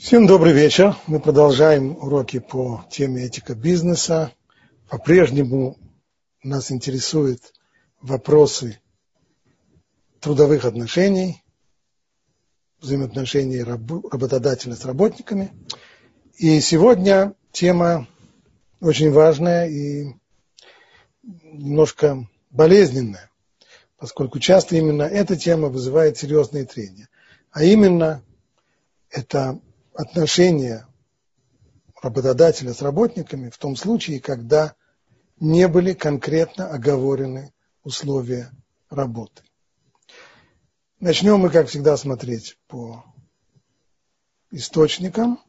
Всем добрый вечер. Мы продолжаем уроки по теме этика бизнеса. По-прежнему нас интересуют вопросы трудовых отношений, взаимоотношений работодателя с работниками. И сегодня тема очень важная и немножко болезненная, поскольку часто именно эта тема вызывает серьезные трения. А именно это отношения работодателя с работниками в том случае, когда не были конкретно оговорены условия работы. Начнем мы, как всегда, смотреть по источникам.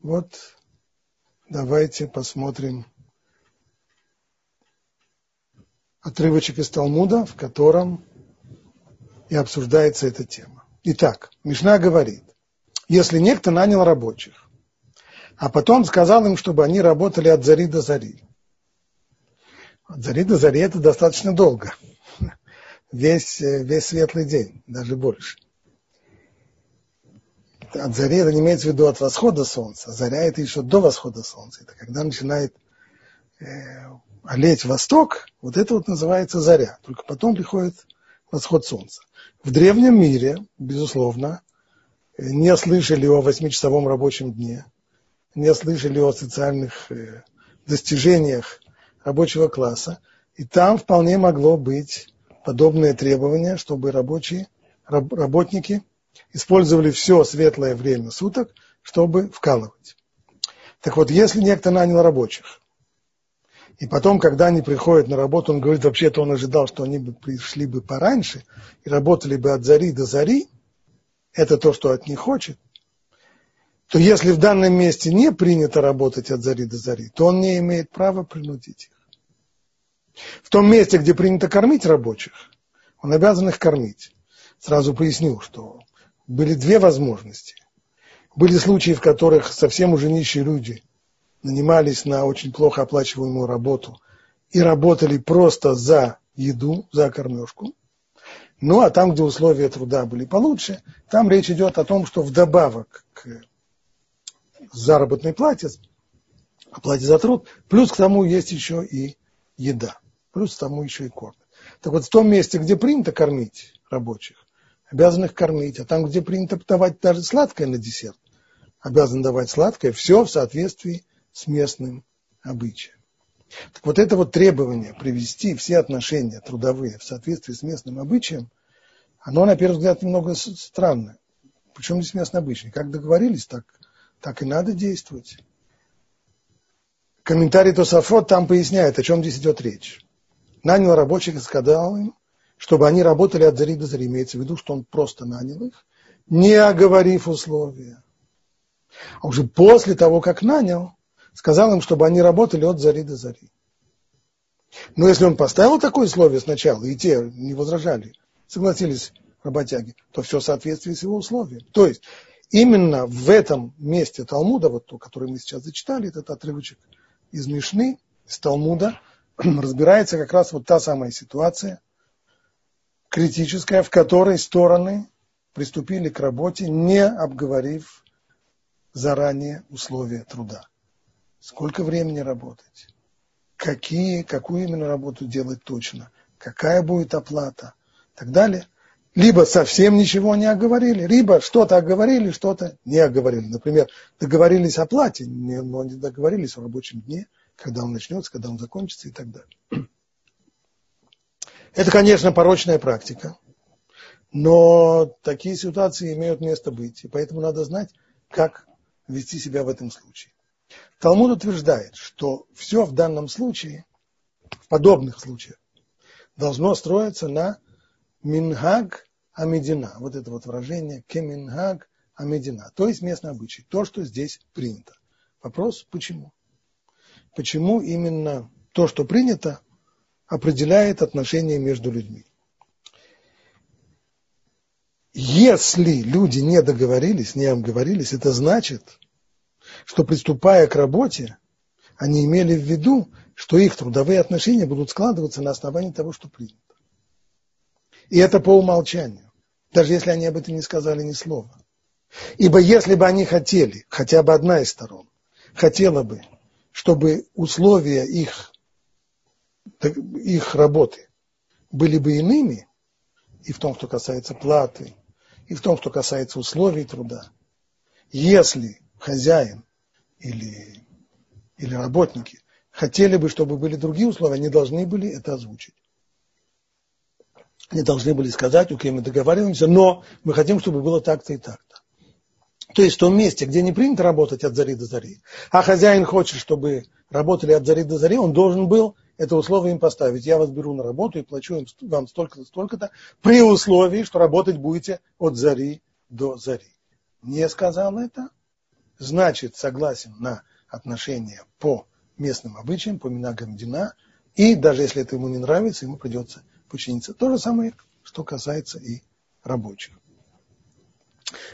Вот давайте посмотрим отрывочек из Талмуда, в котором и обсуждается эта тема. Итак, Мишна говорит, если некто нанял рабочих, а потом сказал им, чтобы они работали от зари до зари. От зари до зари это достаточно долго. Весь, весь светлый день, даже больше. От зари это не имеется в виду от восхода солнца. Заря это еще до восхода солнца. Это когда начинает э, олеть восток, вот это вот называется заря. Только потом приходит восход солнца. В древнем мире, безусловно, не слышали о восьмичасовом рабочем дне, не слышали о социальных э, достижениях рабочего класса, и там вполне могло быть подобное требование, чтобы рабочие, работники использовали все светлое время суток, чтобы вкалывать. Так вот, если некто нанял рабочих, и потом, когда они приходят на работу, он говорит, вообще-то он ожидал, что они бы пришли бы пораньше и работали бы от зари до зари, это то, что от них хочет, то если в данном месте не принято работать от зари до зари, то он не имеет права принудить их. В том месте, где принято кормить рабочих, он обязан их кормить. Сразу поясню, что были две возможности. Были случаи, в которых совсем уже нищие люди нанимались на очень плохо оплачиваемую работу и работали просто за еду, за кормежку – ну, а там, где условия труда были получше, там речь идет о том, что вдобавок к заработной плате, оплате за труд, плюс к тому есть еще и еда, плюс к тому еще и корм. Так вот, в том месте, где принято кормить рабочих, обязан их кормить, а там, где принято давать даже сладкое на десерт, обязан давать сладкое, все в соответствии с местным обычаем. Так вот это вот требование привести все отношения трудовые в соответствии с местным обычаем, оно, на первый взгляд, немного странное. Причем здесь местный обычай? Как договорились, так, так и надо действовать. Комментарий Тософот там поясняет, о чем здесь идет речь. Нанял рабочих и сказал им, чтобы они работали от зари до зари. Имеется в виду, что он просто нанял их, не оговорив условия. А уже после того, как нанял, сказал им, чтобы они работали от зари до зари. Но если он поставил такое условие сначала, и те не возражали, согласились работяги, то все в соответствии с его условием. То есть именно в этом месте Талмуда, вот то, которое мы сейчас зачитали, этот отрывочек из Мишны, из Талмуда, разбирается как раз вот та самая ситуация критическая, в которой стороны приступили к работе, не обговорив заранее условия труда сколько времени работать, какие, какую именно работу делать точно, какая будет оплата и так далее. Либо совсем ничего не оговорили, либо что-то оговорили, что-то не оговорили. Например, договорились о плате, но не договорились о рабочем дне, когда он начнется, когда он закончится и так далее. Это, конечно, порочная практика, но такие ситуации имеют место быть, и поэтому надо знать, как вести себя в этом случае. Талмуд утверждает, что все в данном случае, в подобных случаях, должно строиться на минхаг амедина. Вот это вот выражение кеминхаг амедина, то есть местный обычай, то, что здесь принято. Вопрос, почему? Почему именно то, что принято, определяет отношения между людьми? Если люди не договорились, не обговорились, это значит, что приступая к работе, они имели в виду, что их трудовые отношения будут складываться на основании того, что принято. И это по умолчанию, даже если они об этом не сказали ни слова. Ибо если бы они хотели, хотя бы одна из сторон, хотела бы, чтобы условия их, их работы были бы иными, и в том, что касается платы, и в том, что касается условий труда, если хозяин или, или работники хотели бы, чтобы были другие условия, они должны были это озвучить. Они должны были сказать, окей, мы договариваемся, но мы хотим, чтобы было так-то и так-то. То есть в том месте, где не принято работать от зари до зари, а хозяин хочет, чтобы работали от зари до зари, он должен был это условие им поставить. Я вас беру на работу и плачу вам столько-то, столько-то, при условии, что работать будете от зари до зари. Не сказал это, значит согласен на отношения по местным обычаям, по минагам Дина, и даже если это ему не нравится, ему придется подчиниться. То же самое, что касается и рабочих.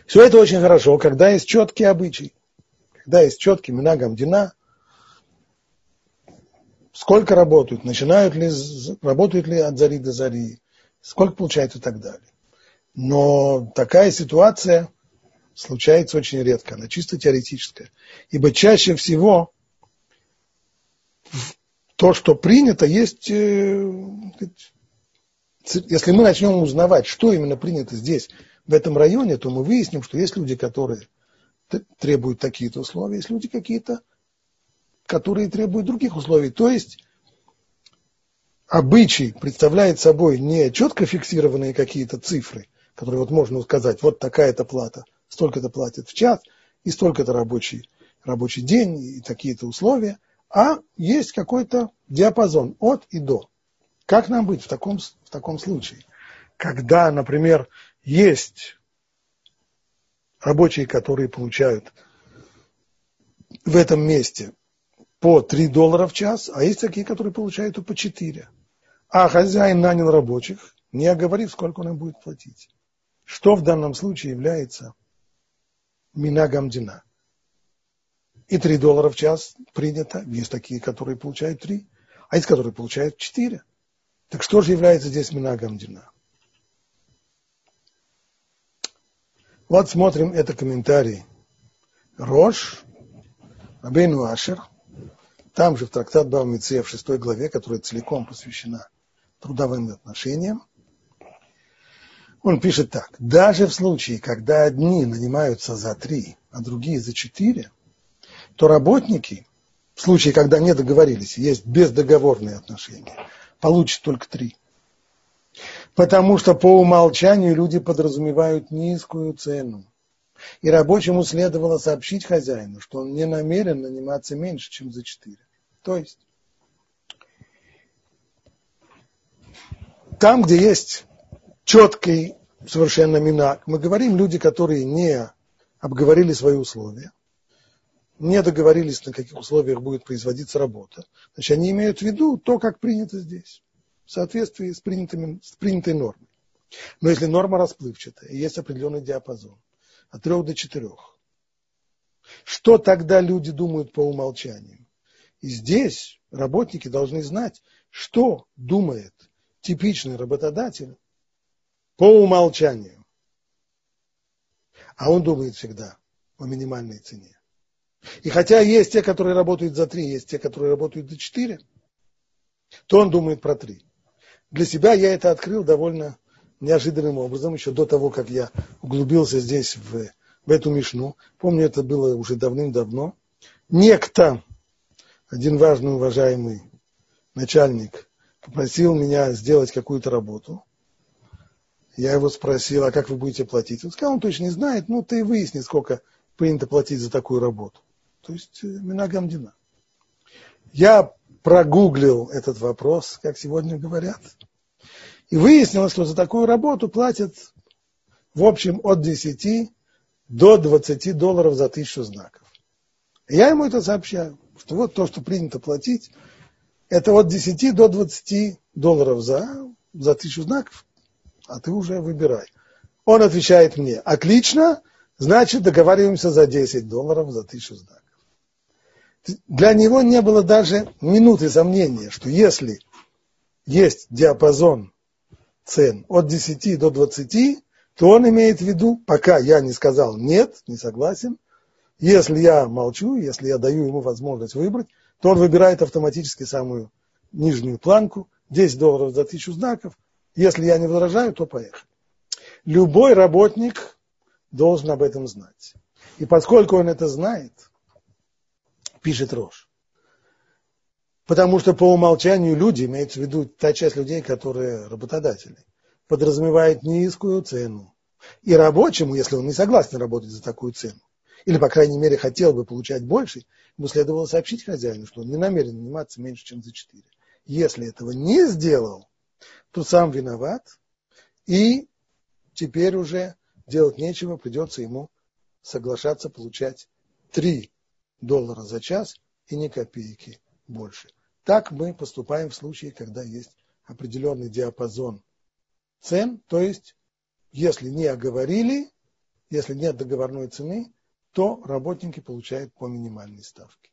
Все это очень хорошо, когда есть четкий обычай, когда есть четкий минагам Дина, сколько работают, начинают ли, работают ли от зари до зари, сколько получают и так далее. Но такая ситуация случается очень редко, она чисто теоретическая. Ибо чаще всего то, что принято, есть, э, если мы начнем узнавать, что именно принято здесь, в этом районе, то мы выясним, что есть люди, которые требуют такие-то условия, есть люди какие-то, которые требуют других условий. То есть обычай представляет собой не четко фиксированные какие-то цифры, которые вот можно сказать, вот такая-то плата, столько-то платят в час, и столько-то рабочий, рабочий день, и такие-то условия – а есть какой-то диапазон от и до. Как нам быть в таком, в таком случае? Когда, например, есть рабочие, которые получают в этом месте по 3 доллара в час, а есть такие, которые получают и по 4. А хозяин нанял рабочих, не оговорив, сколько он им будет платить. Что в данном случае является минагамдина? и 3 доллара в час принято. Есть такие, которые получают 3, а есть, которые получают 4. Так что же является здесь минагом дина? Вот смотрим, это комментарий Рош, Абейну Ашер, там же в трактат Баумице в шестой главе, которая целиком посвящена трудовым отношениям, он пишет так. Даже в случае, когда одни нанимаются за три, а другие за четыре – то работники, в случае, когда не договорились, есть бездоговорные отношения, получат только три. Потому что по умолчанию люди подразумевают низкую цену. И рабочему следовало сообщить хозяину, что он не намерен наниматься меньше, чем за четыре. То есть, там, где есть четкий совершенно минак, мы говорим люди, которые не обговорили свои условия, не договорились, на каких условиях будет производиться работа, значит, они имеют в виду то, как принято здесь, в соответствии с, принятыми, с принятой нормой. Но если норма расплывчатая, есть определенный диапазон от трех до четырех, что тогда люди думают по умолчанию? И здесь работники должны знать, что думает типичный работодатель по умолчанию. А он думает всегда о минимальной цене. И хотя есть те, которые работают за три, есть те, которые работают за четыре, то он думает про три. Для себя я это открыл довольно неожиданным образом, еще до того, как я углубился здесь в, в эту мишну. Помню, это было уже давным-давно. Некто, один важный, уважаемый начальник, попросил меня сделать какую-то работу. Я его спросил, а как вы будете платить? Он сказал, он точно не знает, ну ты выясни, сколько принято платить за такую работу то есть э, Минагамдина. Я прогуглил этот вопрос, как сегодня говорят, и выяснилось, что за такую работу платят в общем от 10 до 20 долларов за тысячу знаков. я ему это сообщаю, что вот то, что принято платить, это от 10 до 20 долларов за, за тысячу знаков, а ты уже выбирай. Он отвечает мне, отлично, значит договариваемся за 10 долларов за тысячу знаков для него не было даже минуты сомнения, что если есть диапазон цен от 10 до 20, то он имеет в виду, пока я не сказал нет, не согласен, если я молчу, если я даю ему возможность выбрать, то он выбирает автоматически самую нижнюю планку, 10 долларов за тысячу знаков. Если я не возражаю, то поехали. Любой работник должен об этом знать. И поскольку он это знает, пишет Рош, потому что по умолчанию люди, имеется в виду та часть людей, которые работодатели, подразумевает низкую цену. И рабочему, если он не согласен работать за такую цену, или, по крайней мере, хотел бы получать больше, ему следовало сообщить хозяину, что он не намерен заниматься меньше, чем за 4. Если этого не сделал, то сам виноват, и теперь уже делать нечего, придется ему соглашаться получать 3 доллара за час и ни копейки больше. Так мы поступаем в случае, когда есть определенный диапазон цен, то есть если не оговорили, если нет договорной цены, то работники получают по минимальной ставке.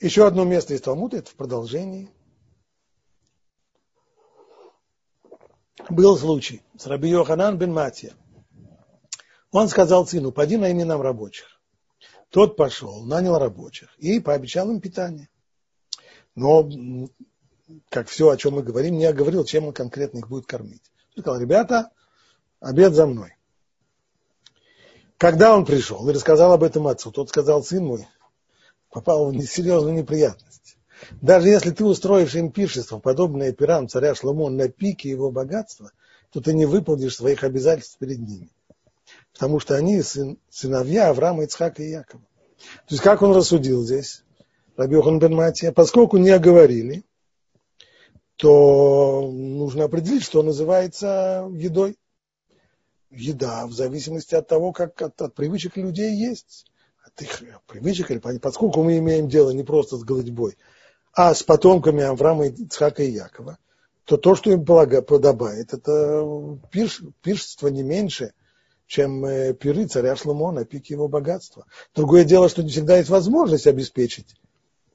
Еще одно место из Талмуда, это в продолжении – был случай с Раби Йоханан бен Матия. Он сказал сыну, поди найми нам рабочих. Тот пошел, нанял рабочих и пообещал им питание. Но, как все, о чем мы говорим, не оговорил, чем он конкретно их будет кормить. Он сказал, ребята, обед за мной. Когда он пришел и рассказал об этом отцу, тот сказал, сын мой, попал в несерьезную неприятность. Даже если ты устроишь им пиршество, подобное пирам царя Шломо на пике его богатства, то ты не выполнишь своих обязательств перед ними. Потому что они сын, сыновья Авраама, Ицхака и Якова. То есть как он рассудил здесь, Рабиохан бен Матия, поскольку не оговорили, то нужно определить, что называется едой. Еда в зависимости от того, как от, от привычек людей есть. Их привычек, поскольку мы имеем дело не просто с голодьбой, а с потомками Авраама, Ицхака и Якова, то то, что им подобает, это пирш, пиршество не меньше, чем э, пиры царя Шломона, пик его богатства. Другое дело, что не всегда есть возможность обеспечить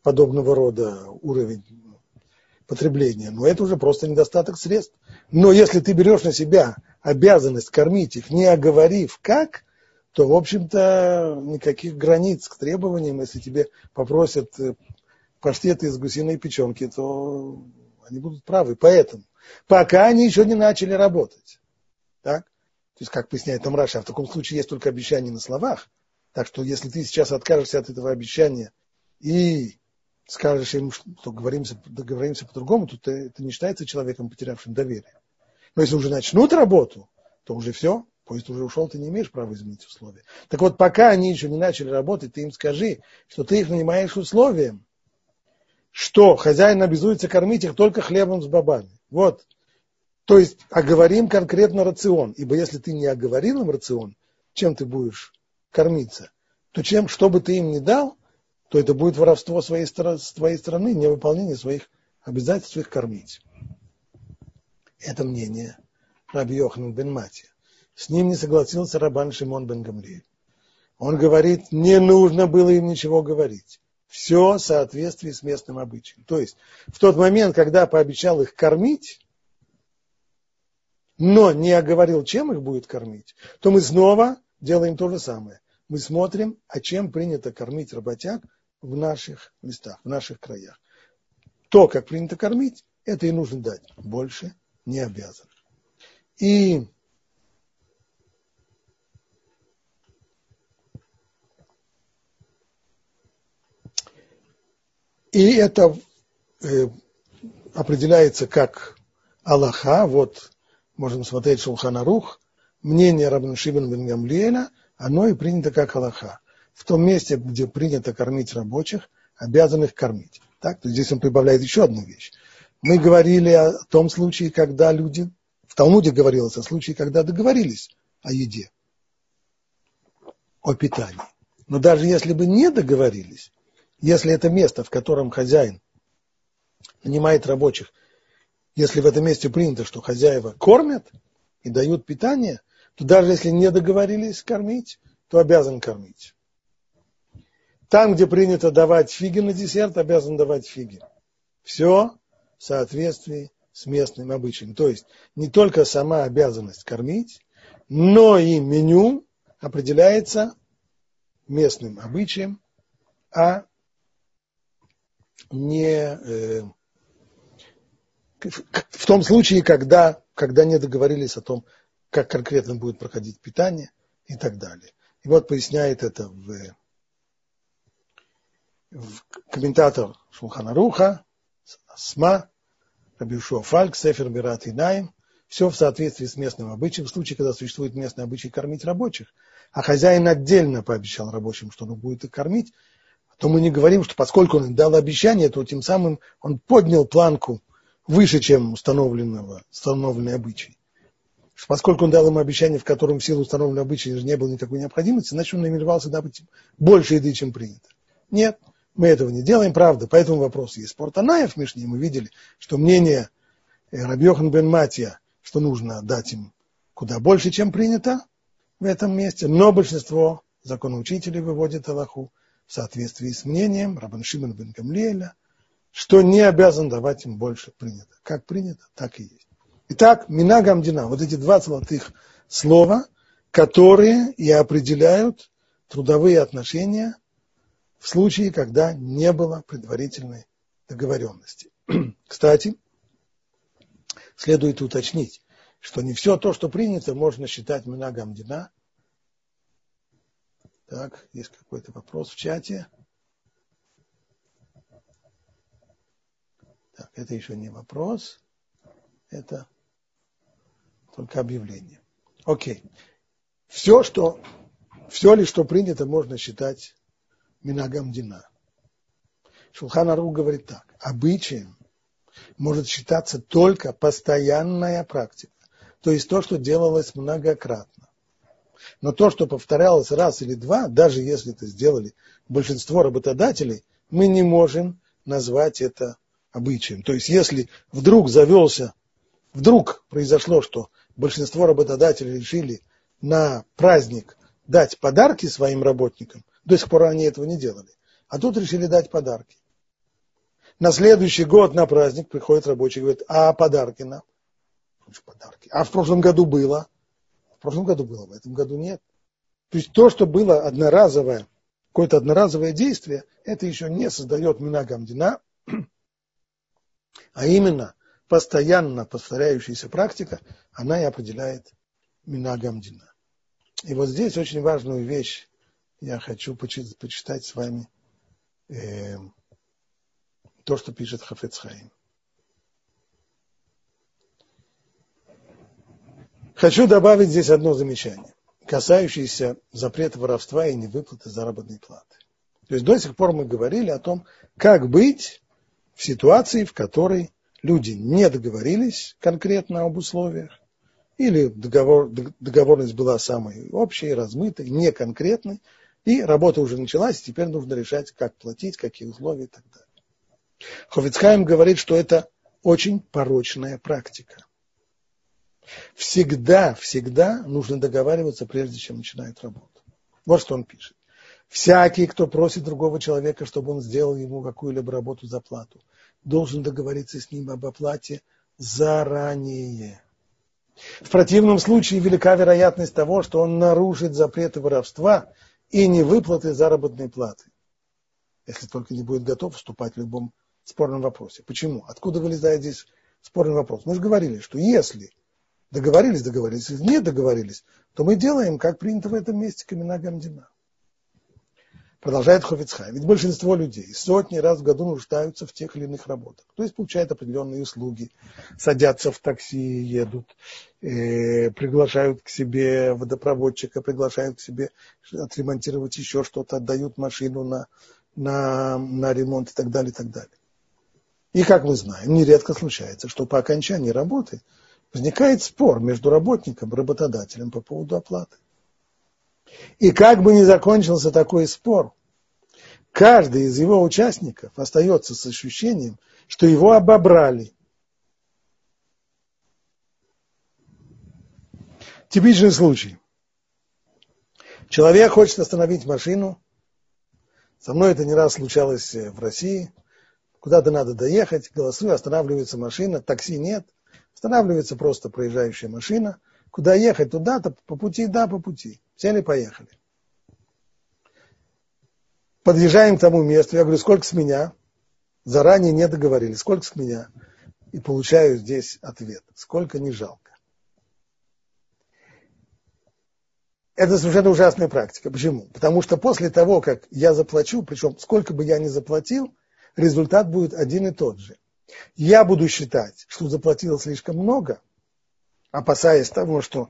подобного рода уровень потребления, но это уже просто недостаток средств. Но если ты берешь на себя обязанность кормить их, не оговорив как, то, в общем-то, никаких границ к требованиям, если тебе попросят э, паштеты из гусиной печенки, то они будут правы. Поэтому, пока они еще не начали работать. Так? То есть, как поясняет Раша, в таком случае есть только обещание на словах. Так что, если ты сейчас откажешься от этого обещания и скажешь им, что говоримся, договоримся по-другому, то ты, это не считается человеком, потерявшим доверие. Но если уже начнут работу, то уже все, поезд уже ушел, ты не имеешь права изменить условия. Так вот, пока они еще не начали работать, ты им скажи, что ты их нанимаешь условием, что хозяин обязуется кормить их только хлебом с бобами. Вот. То есть оговорим конкретно рацион. Ибо если ты не оговорил им рацион, чем ты будешь кормиться, то чем, что бы ты им не дал, то это будет воровство с твоей стороны, невыполнение своих обязательств их кормить. Это мнение Раби Йоханан бен Мати. С ним не согласился Рабан Шимон бен Гамриэль. Он говорит, не нужно было им ничего говорить все в соответствии с местным обычаем. То есть в тот момент, когда пообещал их кормить, но не оговорил, чем их будет кормить, то мы снова делаем то же самое. Мы смотрим, а чем принято кормить работяг в наших местах, в наших краях. То, как принято кормить, это и нужно дать. Больше не обязан. И И это э, определяется как Аллаха, вот можем смотреть Шулханарух, мнение Рабин Шибен бен Гамлиэля, оно и принято как Аллаха. В том месте, где принято кормить рабочих, обязан их кормить. Так, то здесь он прибавляет еще одну вещь. Мы говорили о том случае, когда люди, в Талмуде говорилось о случае, когда договорились о еде, о питании. Но даже если бы не договорились, если это место, в котором хозяин нанимает рабочих, если в этом месте принято, что хозяева кормят и дают питание, то даже если не договорились кормить, то обязан кормить. Там, где принято давать фиги на десерт, обязан давать фиги. Все в соответствии с местным обычаем. То есть не только сама обязанность кормить, но и меню определяется местным обычаем, а не э, в том случае, когда, когда не договорились о том, как конкретно будет проходить питание и так далее. И вот поясняет это в, в комментатор Шулхана Руха, СМА, Рабишуа Фальк, Сефер Бират и Найм, все в соответствии с местным обычаем. В случае, когда существует местный обычай кормить рабочих, а хозяин отдельно пообещал рабочим, что он будет их кормить, то мы не говорим, что поскольку он дал обещание, то тем самым он поднял планку выше, чем установленного, установленный обычай. Поскольку он дал им обещание, в котором в силу установленного обычая не было никакой необходимости, значит он намеревался добыть больше еды, чем принято. Нет, мы этого не делаем, правда. По этому вопросу есть спор Танаев в Мишне. Мы видели, что мнение э, Рабьохан бен Матья, что нужно дать им куда больше, чем принято в этом месте. Но большинство законоучителей выводит Аллаху в соответствии с мнением Рабан Шимон бен Гамлиэля, что не обязан давать им больше принято. Как принято, так и есть. Итак, мина гамдина, вот эти два золотых слова, которые и определяют трудовые отношения в случае, когда не было предварительной договоренности. Кстати, следует уточнить, что не все то, что принято, можно считать минагамдина. Так, есть какой-то вопрос в чате. Так, это еще не вопрос, это только объявление. Окей. Все, что, все ли, что принято, можно считать Минагам Дина. Шулхан Ару говорит так. Обычаем может считаться только постоянная практика. То есть то, что делалось многократно. Но то, что повторялось раз или два, даже если это сделали большинство работодателей, мы не можем назвать это обычаем. То есть если вдруг завелся, вдруг произошло, что большинство работодателей решили на праздник дать подарки своим работникам, до сих пор они этого не делали. А тут решили дать подарки. На следующий год на праздник приходит рабочий и говорит, а подарки нам? Подарки. А в прошлом году было? В прошлом году было, в этом году нет. То есть то, что было одноразовое, какое-то одноразовое действие, это еще не создает минагамдина, а именно постоянно повторяющаяся практика, она и определяет минагамдина. И вот здесь очень важную вещь я хочу почитать с вами э, то, что пишет Хафецхайм. Хочу добавить здесь одно замечание, касающееся запрета воровства и невыплаты заработной платы. То есть до сих пор мы говорили о том, как быть в ситуации, в которой люди не договорились конкретно об условиях, или договор, договорность была самой общей, размытой, не конкретной, и работа уже началась, теперь нужно решать, как платить, какие условия и так далее. Ховицхайм говорит, что это очень порочная практика. Всегда, всегда нужно договариваться, прежде чем начинает работу. Вот что он пишет. Всякий, кто просит другого человека, чтобы он сделал ему какую-либо работу за плату, должен договориться с ним об оплате заранее. В противном случае велика вероятность того, что он нарушит запреты воровства и невыплаты заработной платы, если только не будет готов вступать в любом спорном вопросе. Почему? Откуда вылезает здесь спорный вопрос? Мы же говорили, что если договорились, договорились, если не договорились, то мы делаем, как принято в этом месте, камена Гамдина. Продолжает Хофицхай. Ведь большинство людей сотни раз в году нуждаются в тех или иных работах. То есть получают определенные услуги, садятся в такси, едут, э, приглашают к себе водопроводчика, приглашают к себе отремонтировать еще что-то, отдают машину на, на, на ремонт и так далее, и так далее. И, как мы знаем, нередко случается, что по окончании работы возникает спор между работником и работодателем по поводу оплаты. И как бы ни закончился такой спор, каждый из его участников остается с ощущением, что его обобрали. Типичный случай. Человек хочет остановить машину. Со мной это не раз случалось в России. куда-то надо доехать, голосую, останавливается машина, такси нет, останавливается просто проезжающая машина, куда ехать, туда-то, по пути, да, по пути, сели, поехали. Подъезжаем к тому месту, я говорю, сколько с меня? Заранее не договорились, сколько с меня? И получаю здесь ответ, сколько не жалко. Это совершенно ужасная практика. Почему? Потому что после того, как я заплачу, причем сколько бы я ни заплатил, результат будет один и тот же. Я буду считать, что заплатил слишком много, опасаясь того, что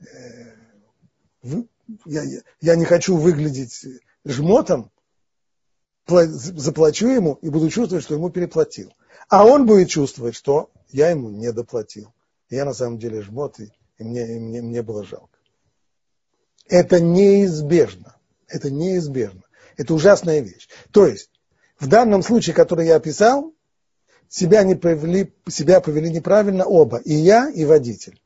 э, я, не хочу выглядеть жмотом, заплачу ему и буду чувствовать, что ему переплатил. А он будет чувствовать, что я ему не доплатил. Я на самом деле жмот, и мне, и мне, мне было жалко. Это неизбежно. Это неизбежно. Это ужасная вещь. То есть, в данном случае, который я описал, себя, не повели, себя повели неправильно оба, и я, и водитель.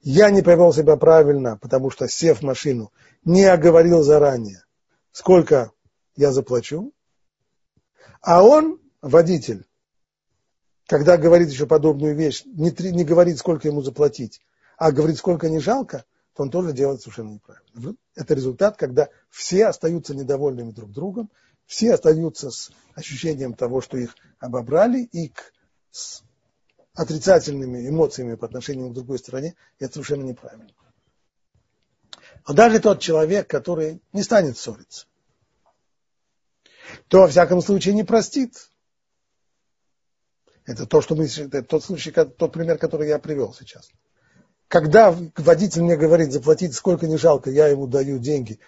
Я не повел себя правильно, потому что, сев в машину, не оговорил заранее, сколько я заплачу. А он, водитель, когда говорит еще подобную вещь, не, не говорит, сколько ему заплатить, а говорит, сколько не жалко, то он тоже делает совершенно неправильно. Это результат, когда все остаются недовольными друг другом, все остаются с ощущением того, что их обобрали, и к, с отрицательными эмоциями по отношению к другой стороне, это совершенно неправильно. А даже тот человек, который не станет ссориться, то во всяком случае не простит. Это то, что мы, это тот случай, тот пример, который я привел сейчас. Когда водитель мне говорит, заплатить сколько не жалко, я ему даю деньги,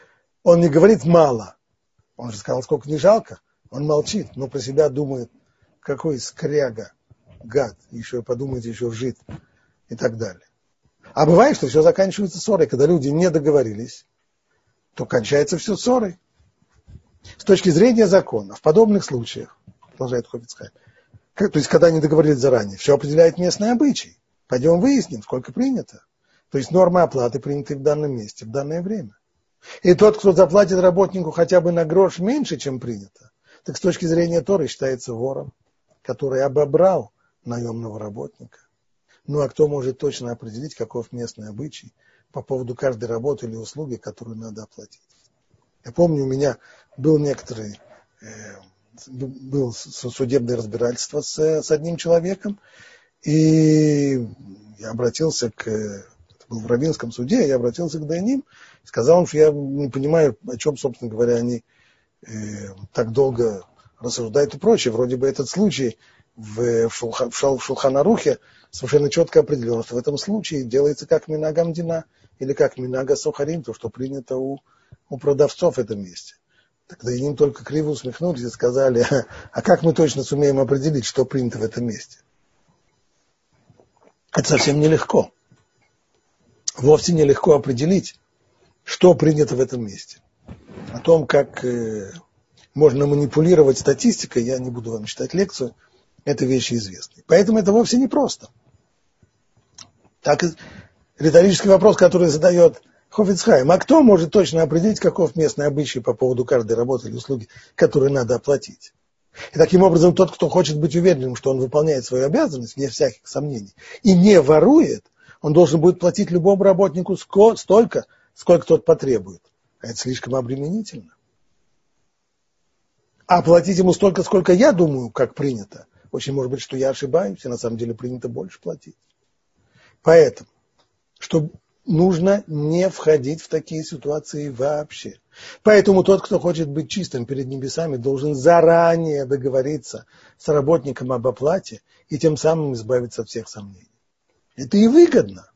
он не говорит мало. Он же сказал, сколько не жалко. Он молчит, но про себя думает, какой скряга, гад, еще подумайте, еще жид и так далее. А бывает, что все заканчивается ссорой, когда люди не договорились, то кончается все ссорой. С точки зрения закона, в подобных случаях, продолжает Хофицхайм, то есть когда не договорились заранее, все определяет местный обычай. Пойдем выясним, сколько принято. То есть нормы оплаты приняты в данном месте, в данное время. И тот, кто заплатит работнику хотя бы на грош меньше, чем принято, так с точки зрения Торы считается вором, который обобрал наемного работника. Ну а кто может точно определить, каков местный обычай по поводу каждой работы или услуги, которую надо оплатить? Я помню, у меня был некоторый, э, был судебное разбирательство с, с одним человеком, и я обратился к, это был в Равинском суде, я обратился к Дайним, сказал им, что я не понимаю, о чем, собственно говоря, они э, так долго рассуждают и прочее. Вроде бы этот случай в, в, Шулха, в Шулханарухе совершенно четко определено, что в этом случае делается как Минага Мдина или как Минага Сухарим, то, что принято у, у продавцов в этом месте. Тогда им только криво усмехнулись и сказали, а как мы точно сумеем определить, что принято в этом месте? Это совсем нелегко. Вовсе нелегко определить, что принято в этом месте. О том, как э, можно манипулировать статистикой, я не буду вам читать лекцию, это вещи известны. Поэтому это вовсе не просто. Так риторический вопрос, который задает Хофицхайм, а кто может точно определить, каков местный обычай по поводу каждой работы или услуги, которую надо оплатить? И таким образом тот, кто хочет быть уверенным, что он выполняет свою обязанность, вне всяких сомнений, и не ворует, он должен будет платить любому работнику столько, сколько тот потребует. А это слишком обременительно. А платить ему столько, сколько я думаю, как принято. Очень может быть, что я ошибаюсь, и на самом деле принято больше платить. Поэтому, что нужно не входить в такие ситуации вообще. Поэтому тот, кто хочет быть чистым перед небесами, должен заранее договориться с работником об оплате и тем самым избавиться от всех сомнений. Это и выгодно.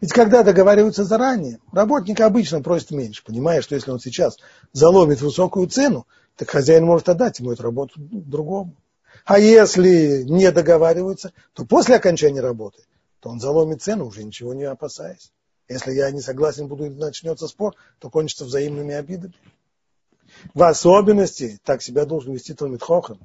Ведь когда договариваются заранее, работник обычно просит меньше, понимая, что если он сейчас заломит высокую цену, так хозяин может отдать ему эту работу другому. А если не договариваются, то после окончания работы, то он заломит цену, уже ничего не опасаясь. Если я не согласен буду, начнется спор, то кончится взаимными обидами. В особенности так себя должен вести Талмит Хохан,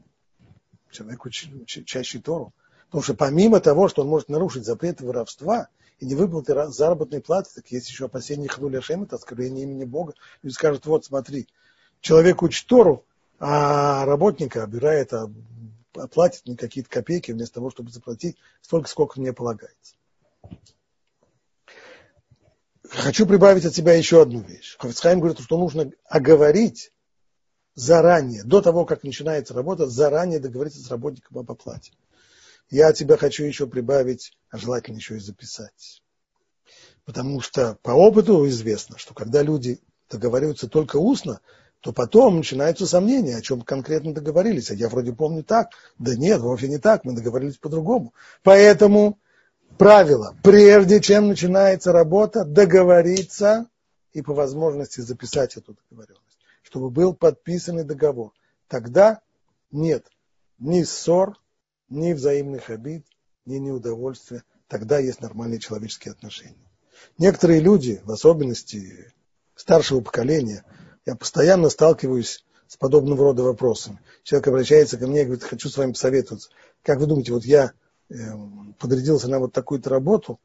человек, чаще Тору. Потому что помимо того, что он может нарушить запреты воровства и не выплаты заработной платы, так есть еще опасения Хлуля Шем, это оскорбление имени Бога. Люди скажут, вот смотри, человек учит Тору, а работника обирает, а платит мне какие-то копейки вместо того, чтобы заплатить столько, сколько мне полагается. Хочу прибавить от себя еще одну вещь. Хофицхайм говорит, что нужно оговорить заранее, до того, как начинается работа, заранее договориться с работником об оплате. Я от тебя хочу еще прибавить, а желательно еще и записать. Потому что по опыту известно, что когда люди договариваются только устно, то потом начинаются сомнения, о чем конкретно договорились. А я вроде помню так. Да нет, вовсе не так, мы договорились по-другому. Поэтому правило, прежде чем начинается работа, договориться и по возможности записать эту договоренность, чтобы был подписанный договор. Тогда нет ни ссор, ни взаимных обид, ни неудовольствия. Тогда есть нормальные человеческие отношения. Некоторые люди, в особенности старшего поколения, я постоянно сталкиваюсь с подобного рода вопросами. Человек обращается ко мне и говорит, хочу с вами посоветоваться. Как вы думаете, вот я э, подрядился на вот такую-то работу,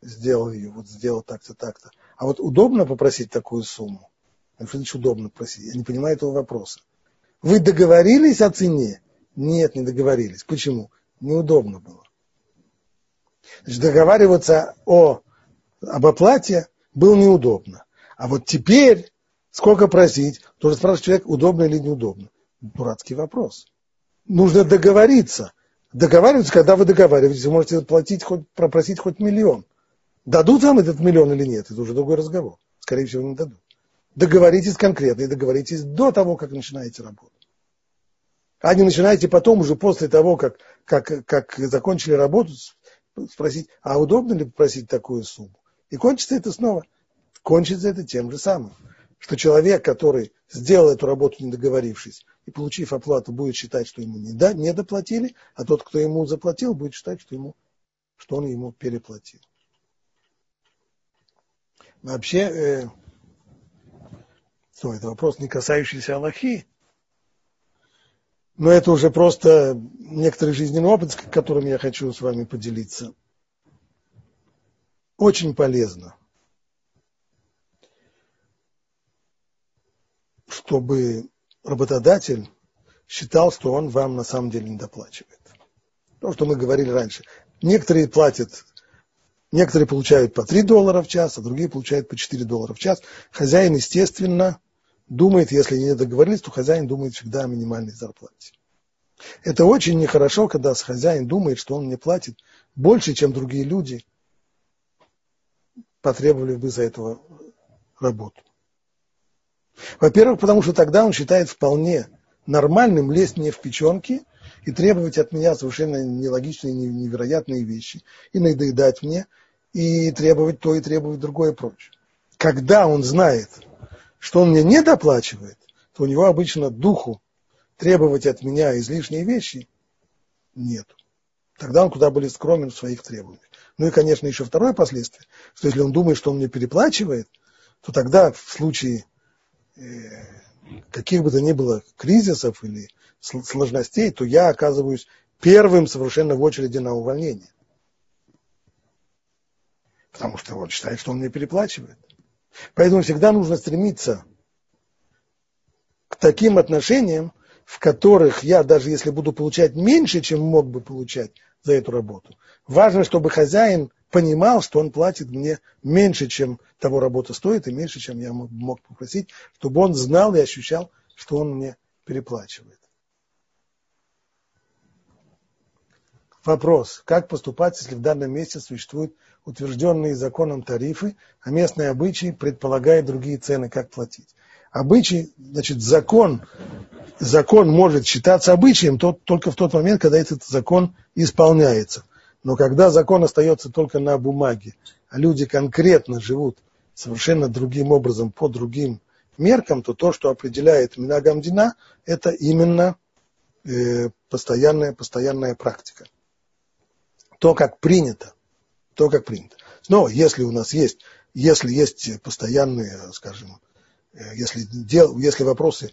сделал ее, вот сделал так-то, так-то. А вот удобно попросить такую сумму? Что значит удобно просить? Я не понимаю этого вопроса. Вы договорились о цене? Нет, не договорились. Почему? Неудобно было. Значит, договариваться о, об оплате было неудобно. А вот теперь Сколько просить? Тоже спрашивает человек, удобно или неудобно. Дурацкий вопрос. Нужно договориться. Договариваться, когда вы договариваетесь, вы можете платить хоть, пропросить хоть миллион. Дадут вам этот миллион или нет, это уже другой разговор. Скорее всего, не дадут. Договоритесь конкретно и договоритесь до того, как начинаете работу. А не начинаете потом, уже после того, как, как, как закончили работу, спросить, а удобно ли попросить такую сумму? И кончится это снова. Кончится это тем же самым что человек, который сделал эту работу, не договорившись, и получив оплату, будет считать, что ему не, да, не доплатили, а тот, кто ему заплатил, будет считать, что, ему, что он ему переплатил. Вообще, э, то, это вопрос, не касающийся Аллахи, но это уже просто некоторый жизненный опыт, с которым я хочу с вами поделиться. Очень полезно – чтобы работодатель считал, что он вам на самом деле не доплачивает. То, что мы говорили раньше. Некоторые платят, некоторые получают по 3 доллара в час, а другие получают по 4 доллара в час. Хозяин, естественно, думает, если не договорились, то хозяин думает всегда о минимальной зарплате. Это очень нехорошо, когда хозяин думает, что он мне платит больше, чем другие люди потребовали бы за этого работу. Во-первых, потому что тогда он считает вполне нормальным лезть мне в печенки и требовать от меня совершенно нелогичные, невероятные вещи, и надоедать мне, и требовать то, и требовать другое и прочее. Когда он знает, что он мне не доплачивает, то у него обычно духу требовать от меня излишние вещи нет. Тогда он куда более скромен в своих требованиях. Ну и, конечно, еще второе последствие, что если он думает, что он мне переплачивает, то тогда в случае Э, каких бы то ни было кризисов или сложностей, то я оказываюсь первым совершенно в очереди на увольнение. Потому что он считает, что он мне переплачивает. Поэтому всегда нужно стремиться к таким отношениям, в которых я, даже если буду получать меньше, чем мог бы получать за эту работу, важно, чтобы хозяин понимал, что он платит мне меньше, чем того работа стоит, и меньше, чем я мог попросить, чтобы он знал и ощущал, что он мне переплачивает. Вопрос. Как поступать, если в данном месте существуют утвержденные законом тарифы, а местные обычаи предполагают другие цены, как платить? Обычай, значит, закон, закон может считаться обычаем только в тот момент, когда этот закон исполняется. Но когда закон остается только на бумаге, а люди конкретно живут совершенно другим образом, по другим меркам, то то, что определяет Минагамдина, это именно э, постоянная, постоянная практика. То, как принято. То, как принято. Но если у нас есть, если есть постоянные, скажем, э, если, дел, если вопросы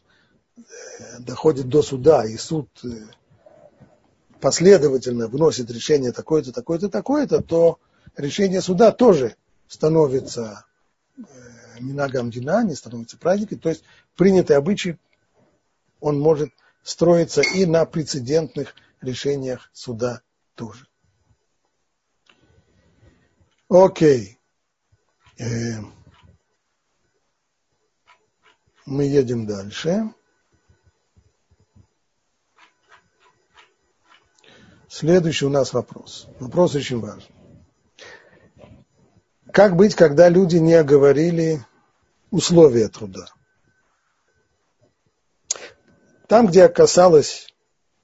э, доходят до суда, и суд э, последовательно выносит решение такое-то, такое-то, такое-то, то решение суда тоже становится минагам дина, не становится праздником. То есть принятый обычай, он может строиться и на прецедентных решениях суда тоже. Окей. Э, мы едем дальше. Следующий у нас вопрос. Вопрос очень важный. Как быть, когда люди не оговорили условия труда? Там, где касалось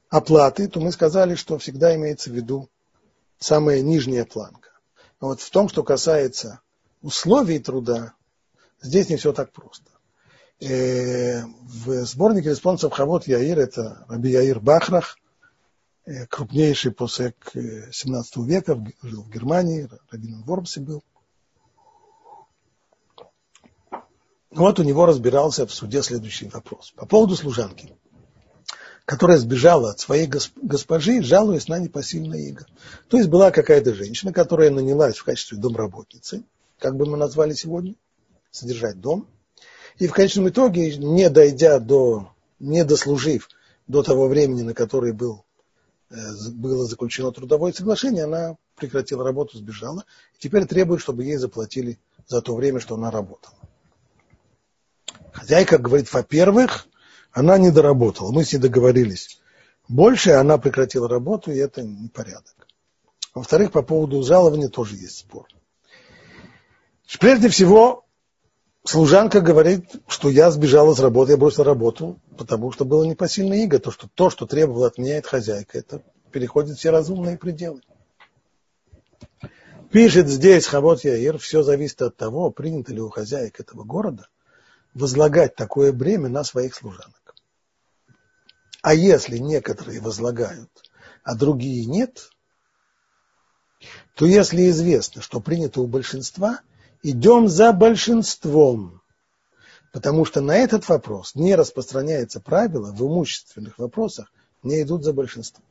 оплаты, то мы сказали, что всегда имеется в виду самая нижняя планка. Но вот в том, что касается условий труда, здесь не все так просто. Э, в сборнике респонсов Хавот Яир, это Раби Яир Бахрах, э, крупнейший посек 17 века, жил в Германии, Рабином Вормсе был. Вот у него разбирался в суде следующий вопрос. По поводу служанки, которая сбежала от своей госпожи, жалуясь на непосильное иго. То есть была какая-то женщина, которая нанялась в качестве домработницы, как бы мы назвали сегодня, содержать дом – и в конечном итоге, не дойдя до, не дослужив до того времени, на который был, э, было заключено трудовое соглашение, она прекратила работу, сбежала. И теперь требует, чтобы ей заплатили за то время, что она работала. Хозяйка говорит, во-первых, она не доработала. Мы с ней договорились. Больше она прекратила работу, и это непорядок. Во-вторых, по поводу жалования тоже есть спор. Прежде всего, служанка говорит, что я сбежала с работы, я бросила работу, потому что было непосильное иго. То, что, то, что требовала от меня эта хозяйка, это переходит все разумные пределы. Пишет здесь Хавот Яир, все зависит от того, принято ли у хозяек этого города возлагать такое бремя на своих служанок. А если некоторые возлагают, а другие нет, то если известно, что принято у большинства – идем за большинством, потому что на этот вопрос не распространяется правило, в имущественных вопросах не идут за большинством.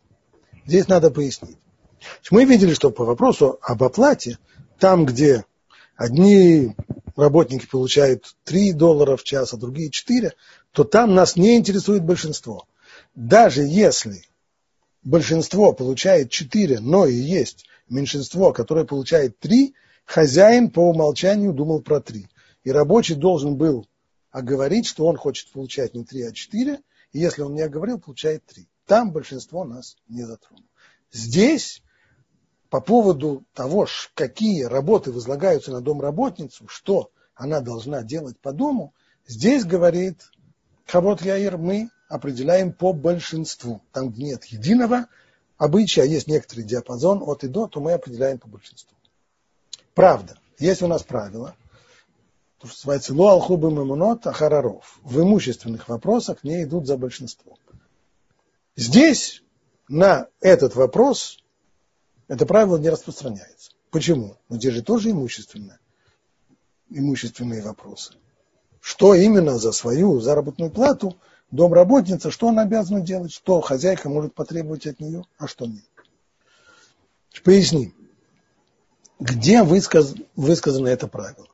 Здесь надо пояснить. Мы видели, что по вопросу об оплате, там, где одни работники получают 3 доллара в час, а другие 4, то там нас не интересует большинство. Даже если большинство получает 4, но и есть меньшинство, которое получает 3, хозяин по умолчанию думал про три. И рабочий должен был оговорить, что он хочет получать не три, а четыре. И если он не оговорил, получает три. Там большинство нас не затронуло. Здесь по поводу того, какие работы возлагаются на домработницу, что она должна делать по дому, здесь говорит Хавот Яир, мы определяем по большинству. Там, где нет единого обычая, а есть некоторый диапазон от и до, то мы определяем по большинству. Правда, есть у нас правило, то, что называется ло алхубы мамунот ахараров. В имущественных вопросах не идут за большинство. Здесь на этот вопрос это правило не распространяется. Почему? Ну, здесь же тоже имущественное, имущественные вопросы. Что именно за свою заработную плату домработница, что она обязана делать, что хозяйка может потребовать от нее, а что нет. Поясним где высказ, высказано это правило.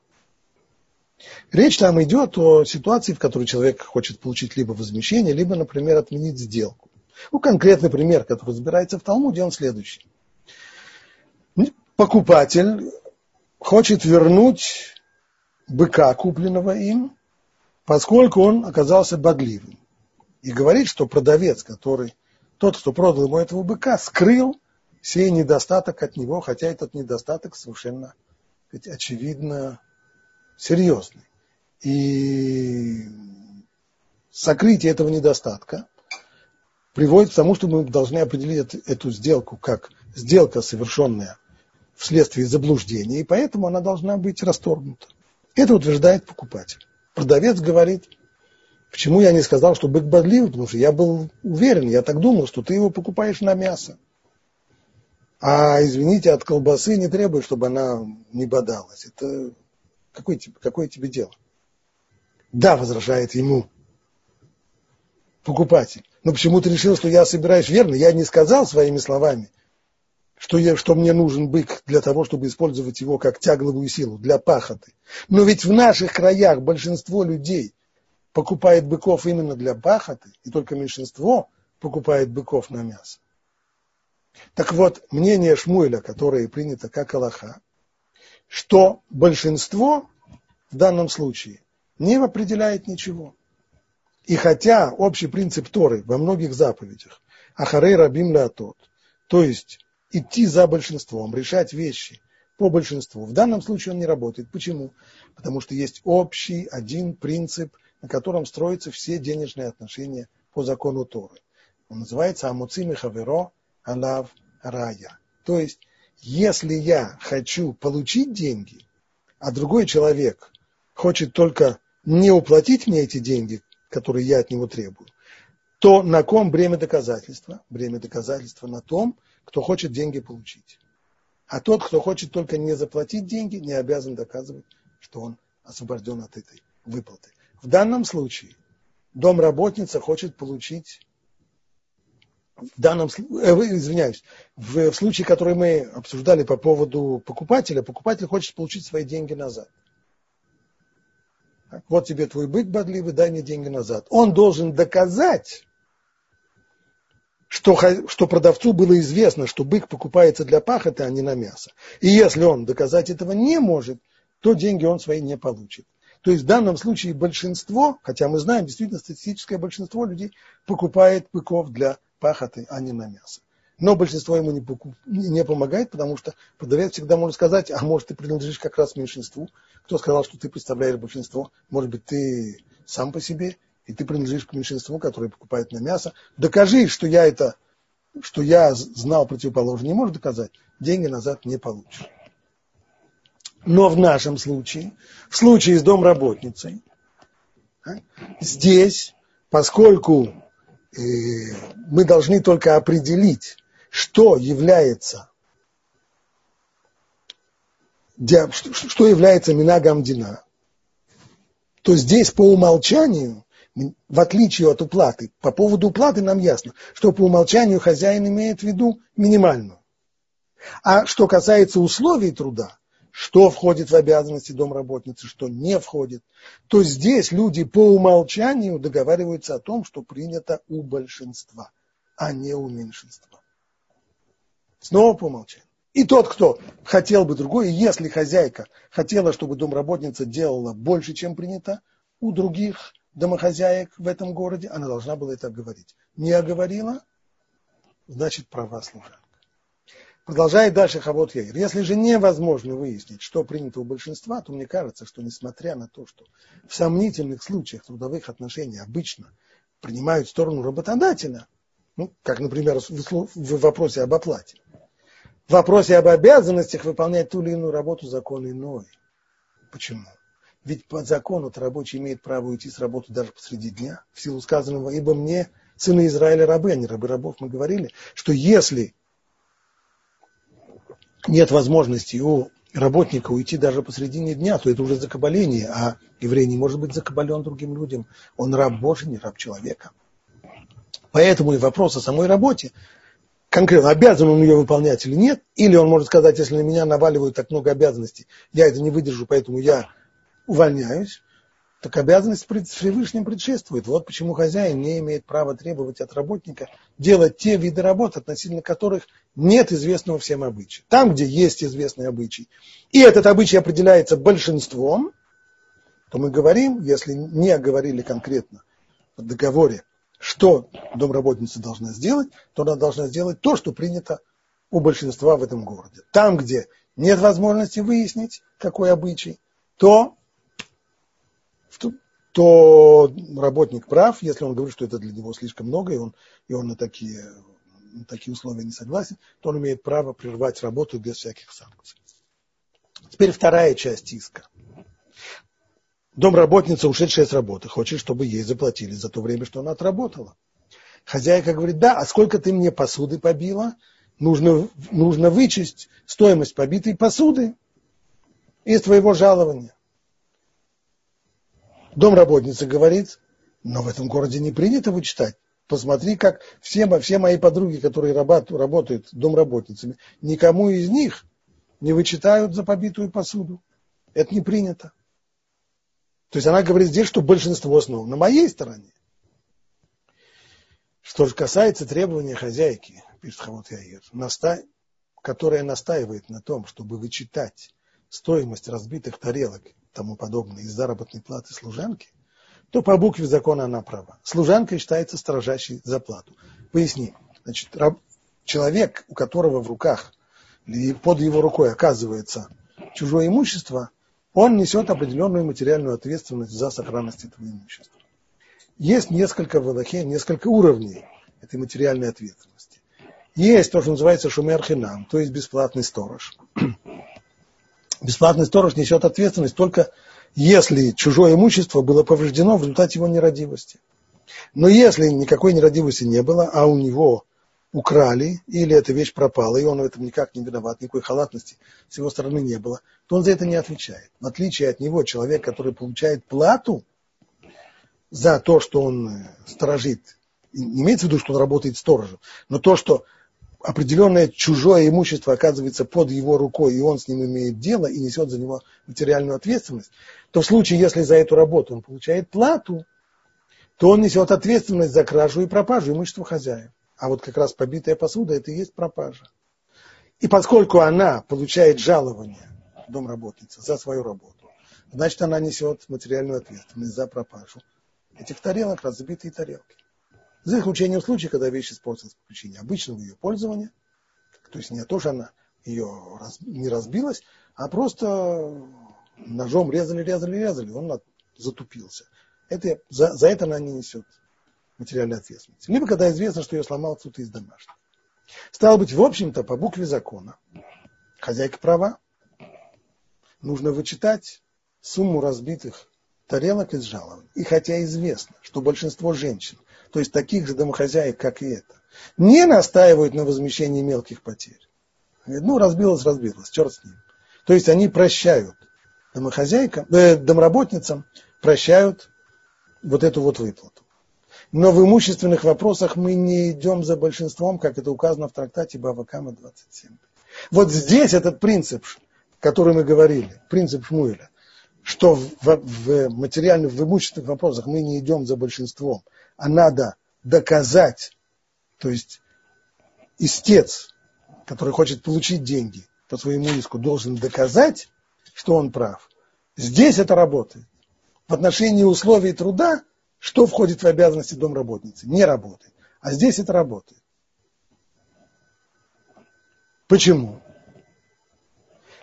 Речь там идет о ситуации, в которой человек хочет получить либо возмещение, либо, например, отменить сделку. Ну, конкретный пример, который разбирается в Талмуде, он следующий. Покупатель хочет вернуть быка, купленного им, поскольку он оказался бодливым. И говорит, что продавец, который, тот, кто продал ему этого быка, скрыл сей недостаток от него, хотя этот недостаток совершенно сказать, очевидно серьезный. И сокрытие этого недостатка приводит к тому, что мы должны определить эту сделку как сделка, совершенная вследствие заблуждения, и поэтому она должна быть расторгнута. Это утверждает покупатель. Продавец говорит, почему я не сказал, что бык бодливый, потому что я был уверен, я так думал, что ты его покупаешь на мясо. А, извините, от колбасы не требует, чтобы она не бодалась. Это какое тебе, какое тебе дело? Да, возражает ему покупатель. Но почему ты решил, что я собираюсь верно? Я не сказал своими словами, что, я, что мне нужен бык для того, чтобы использовать его как тягловую силу, для пахоты. Но ведь в наших краях большинство людей покупает быков именно для пахоты, и только меньшинство покупает быков на мясо. Так вот, мнение Шмуэля, которое принято как Аллаха, что большинство в данном случае не определяет ничего. И хотя общий принцип Торы во многих заповедях Ахарей Рабим Леотот, то есть идти за большинством, решать вещи по большинству, в данном случае он не работает. Почему? Потому что есть общий один принцип, на котором строятся все денежные отношения по закону Торы. Он называется Амуцими Хаверо Алав Рая. То есть, если я хочу получить деньги, а другой человек хочет только не уплатить мне эти деньги, которые я от него требую, то на ком бремя доказательства? Бремя доказательства на том, кто хочет деньги получить. А тот, кто хочет только не заплатить деньги, не обязан доказывать, что он освобожден от этой выплаты. В данном случае домработница хочет получить в данном случае, извиняюсь, в, в случае, который мы обсуждали по поводу покупателя, покупатель хочет получить свои деньги назад. Вот тебе твой бык бодливый, дай мне деньги назад. Он должен доказать, что, что продавцу было известно, что бык покупается для пахоты, а не на мясо. И если он доказать этого не может, то деньги он свои не получит. То есть в данном случае большинство, хотя мы знаем, действительно статистическое большинство людей покупает быков для пахоты, а не на мясо. Но большинство ему не, покуп, не помогает, потому что продавец всегда может сказать, а может ты принадлежишь как раз меньшинству. Кто сказал, что ты представляешь большинство? Может быть, ты сам по себе и ты принадлежишь к меньшинству, которое покупает на мясо, докажи, что я это, что я знал противоположное, не можешь доказать, деньги назад не получишь. Но в нашем случае, в случае с домработницей, а, здесь, поскольку э, мы должны только определить, что является что является минагам дина, то здесь по умолчанию в отличие от уплаты. По поводу уплаты нам ясно, что по умолчанию хозяин имеет в виду минимальную. А что касается условий труда, что входит в обязанности домработницы, что не входит, то здесь люди по умолчанию договариваются о том, что принято у большинства, а не у меньшинства. Снова по умолчанию. И тот, кто хотел бы другое, если хозяйка хотела, чтобы домработница делала больше, чем принято, у других домохозяек в этом городе, она должна была это говорить. Не оговорила, значит права служанка. Продолжает дальше Хавот Яир. Если же невозможно выяснить, что принято у большинства, то мне кажется, что несмотря на то, что в сомнительных случаях трудовых отношений обычно принимают сторону работодателя, ну, как, например, в вопросе об оплате, в вопросе об обязанностях выполнять ту или иную работу закон иной. Почему? Ведь по закону рабочий имеет право уйти с работы даже посреди дня, в силу сказанного, ибо мне, сыны Израиля, рабы, а не рабы рабов, мы говорили, что если нет возможности у работника уйти даже посредине дня, то это уже закабаление, а еврей не может быть закабален другим людям. Он раб Божий, не раб человека. Поэтому и вопрос о самой работе, конкретно обязан он ее выполнять или нет, или он может сказать, если на меня наваливают так много обязанностей, я это не выдержу, поэтому я увольняюсь, так обязанность пред Всевышним предшествует. Вот почему хозяин не имеет права требовать от работника делать те виды работ, относительно которых нет известного всем обычая. Там, где есть известный обычай, и этот обычай определяется большинством, то мы говорим, если не говорили конкретно в договоре, что домработница должна сделать, то она должна сделать то, что принято у большинства в этом городе. Там, где нет возможности выяснить, какой обычай, то то работник прав, если он говорит, что это для него слишком много, и он, и он на, такие, на такие условия не согласен, то он имеет право прервать работу без всяких санкций. Теперь вторая часть иска. Домработница, ушедшая с работы, хочет, чтобы ей заплатили за то время, что она отработала. Хозяйка говорит, да, а сколько ты мне посуды побила? Нужно, нужно вычесть стоимость побитой посуды из твоего жалования. Домработница говорит, но в этом городе не принято вычитать. Посмотри, как все, все мои подруги, которые работают домработницами, никому из них не вычитают за побитую посуду. Это не принято. То есть она говорит здесь, что большинство снова на моей стороне. Что же касается требования хозяйки пишет Хавот Яир, наста... которая настаивает на том, чтобы вычитать стоимость разбитых тарелок тому подобное из заработной платы служанки, то по букве закона она права. Служанка считается строжащей за плату. Поясни. Значит, раб... человек, у которого в руках или под его рукой оказывается чужое имущество, он несет определенную материальную ответственность за сохранность этого имущества. Есть несколько в Аллахе, несколько уровней этой материальной ответственности. Есть то, что называется шумер хинам, то есть бесплатный сторож. Бесплатный сторож несет ответственность только если чужое имущество было повреждено в результате его нерадивости. Но если никакой нерадивости не было, а у него украли, или эта вещь пропала, и он в этом никак не виноват, никакой халатности с его стороны не было, то он за это не отвечает. В отличие от него, человек, который получает плату за то, что он э, сторожит, имеется в виду, что он работает сторожем, но то, что определенное чужое имущество оказывается под его рукой, и он с ним имеет дело и несет за него материальную ответственность, то в случае, если за эту работу он получает плату, то он несет ответственность за кражу и пропажу имущества хозяина. А вот как раз побитая посуда – это и есть пропажа. И поскольку она получает жалование, домработница, за свою работу, значит, она несет материальную ответственность за пропажу этих тарелок, разбитые тарелки. За исключением случая, когда вещь испортилась по причине обычного ее пользования, то есть не то, что она ее раз, не разбилась, а просто ножом резали, резали, резали, он затупился. Это, за, за это она не несет материальной ответственности. Либо когда известно, что ее сломал кто-то из домашних. Стало быть, в общем-то, по букве закона, хозяйка права, нужно вычитать сумму разбитых тарелок из жалований. И хотя известно, что большинство женщин, то есть таких же домохозяек, как и это, не настаивают на возмещении мелких потерь. Ну, разбилось, разбилось, черт с ним. То есть они прощают домохозяйкам, э, домработницам, прощают вот эту вот выплату. Но в имущественных вопросах мы не идем за большинством, как это указано в трактате Бавакама 27. Вот здесь этот принцип, который мы говорили, принцип Шмуэля, что в, в материальных, в имущественных вопросах мы не идем за большинством, а надо доказать, то есть истец, который хочет получить деньги по своему иску, должен доказать, что он прав. Здесь это работает. В отношении условий труда что входит в обязанности домработницы? Не работает. А здесь это работает. Почему?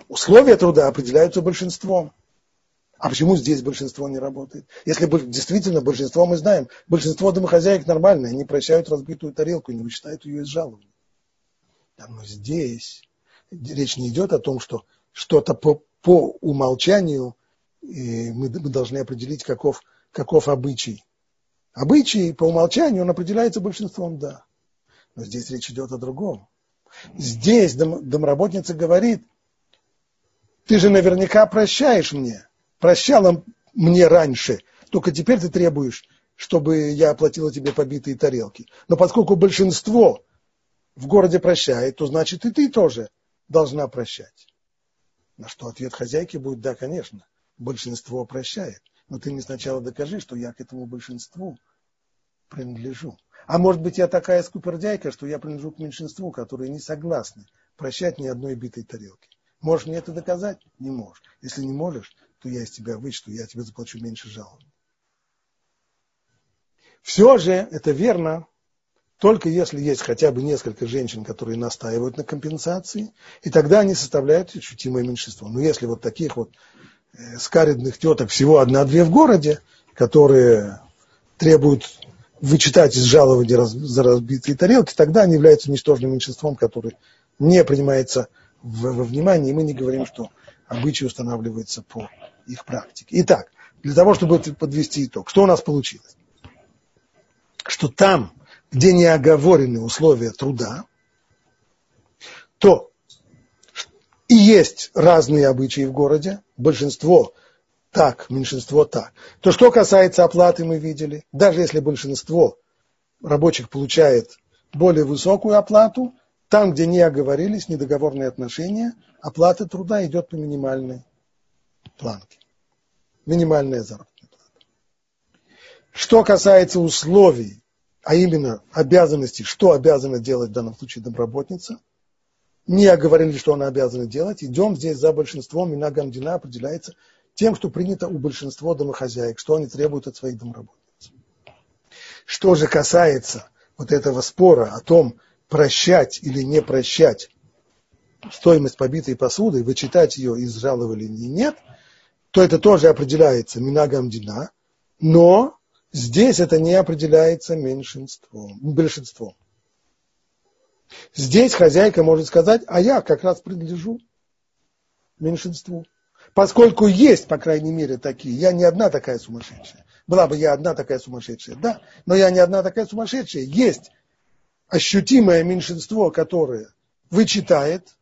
Условия труда определяются большинством. А почему здесь большинство не работает? Если действительно большинство, мы знаем, большинство домохозяек нормальные, они прощают разбитую тарелку и не вычитают ее из жалобы. Да, но здесь речь не идет о том, что что-то по, по умолчанию мы, мы должны определить, каков, каков обычай. Обычай по умолчанию он определяется большинством, да. Но здесь речь идет о другом. Здесь дом, домработница говорит, ты же наверняка прощаешь мне, прощала мне раньше, только теперь ты требуешь, чтобы я оплатила тебе побитые тарелки. Но поскольку большинство в городе прощает, то значит и ты тоже должна прощать. На что ответ хозяйки будет, да, конечно, большинство прощает но ты мне сначала докажи, что я к этому большинству принадлежу. А может быть, я такая скупердяйка, что я принадлежу к меньшинству, которые не согласны прощать ни одной битой тарелки. Можешь мне это доказать? Не можешь. Если не можешь, то я из тебя вычту, я тебе заплачу меньше жалоб. Все же это верно, только если есть хотя бы несколько женщин, которые настаивают на компенсации, и тогда они составляют ощутимое меньшинство. Но если вот таких вот Э, скаридных теток всего одна-две в городе, которые требуют вычитать из жалования за разбитые тарелки, тогда они являются ничтожным меньшинством, которое не принимается во внимание, и мы не говорим, что обычаи устанавливаются по их практике. Итак, для того, чтобы подвести итог, что у нас получилось? Что там, где не оговорены условия труда, то и есть разные обычаи в городе, большинство так, меньшинство так. То, что касается оплаты, мы видели, даже если большинство рабочих получает более высокую оплату, там, где не оговорились недоговорные отношения, оплата труда идет по минимальной планке. Минимальная заработная плата. Что касается условий а именно обязанности, что обязана делать в данном случае домработница. Не оговорили, что она обязана делать. Идем здесь за большинством. Мина Гамдина определяется тем, что принято у большинства домохозяек, что они требуют от своих домработниц. Что же касается вот этого спора о том, прощать или не прощать стоимость побитой посуды, вычитать ее из жалования или нет, то это тоже определяется минагам дина, но здесь это не определяется меньшинством, большинством. Здесь хозяйка может сказать, а я как раз принадлежу меньшинству. Поскольку есть, по крайней мере, такие, я не одна такая сумасшедшая. Была бы я одна такая сумасшедшая, да, но я не одна такая сумасшедшая. Есть ощутимое меньшинство, которое вычитает,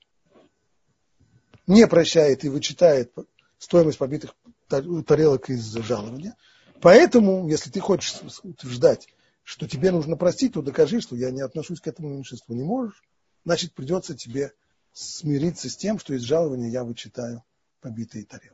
не прощает и вычитает стоимость побитых тарелок из жалования. Поэтому, если ты хочешь утверждать, что тебе нужно простить, то докажи, что я не отношусь к этому меньшинству. Не можешь, значит, придется тебе смириться с тем, что из жалования я вычитаю побитые тарелки.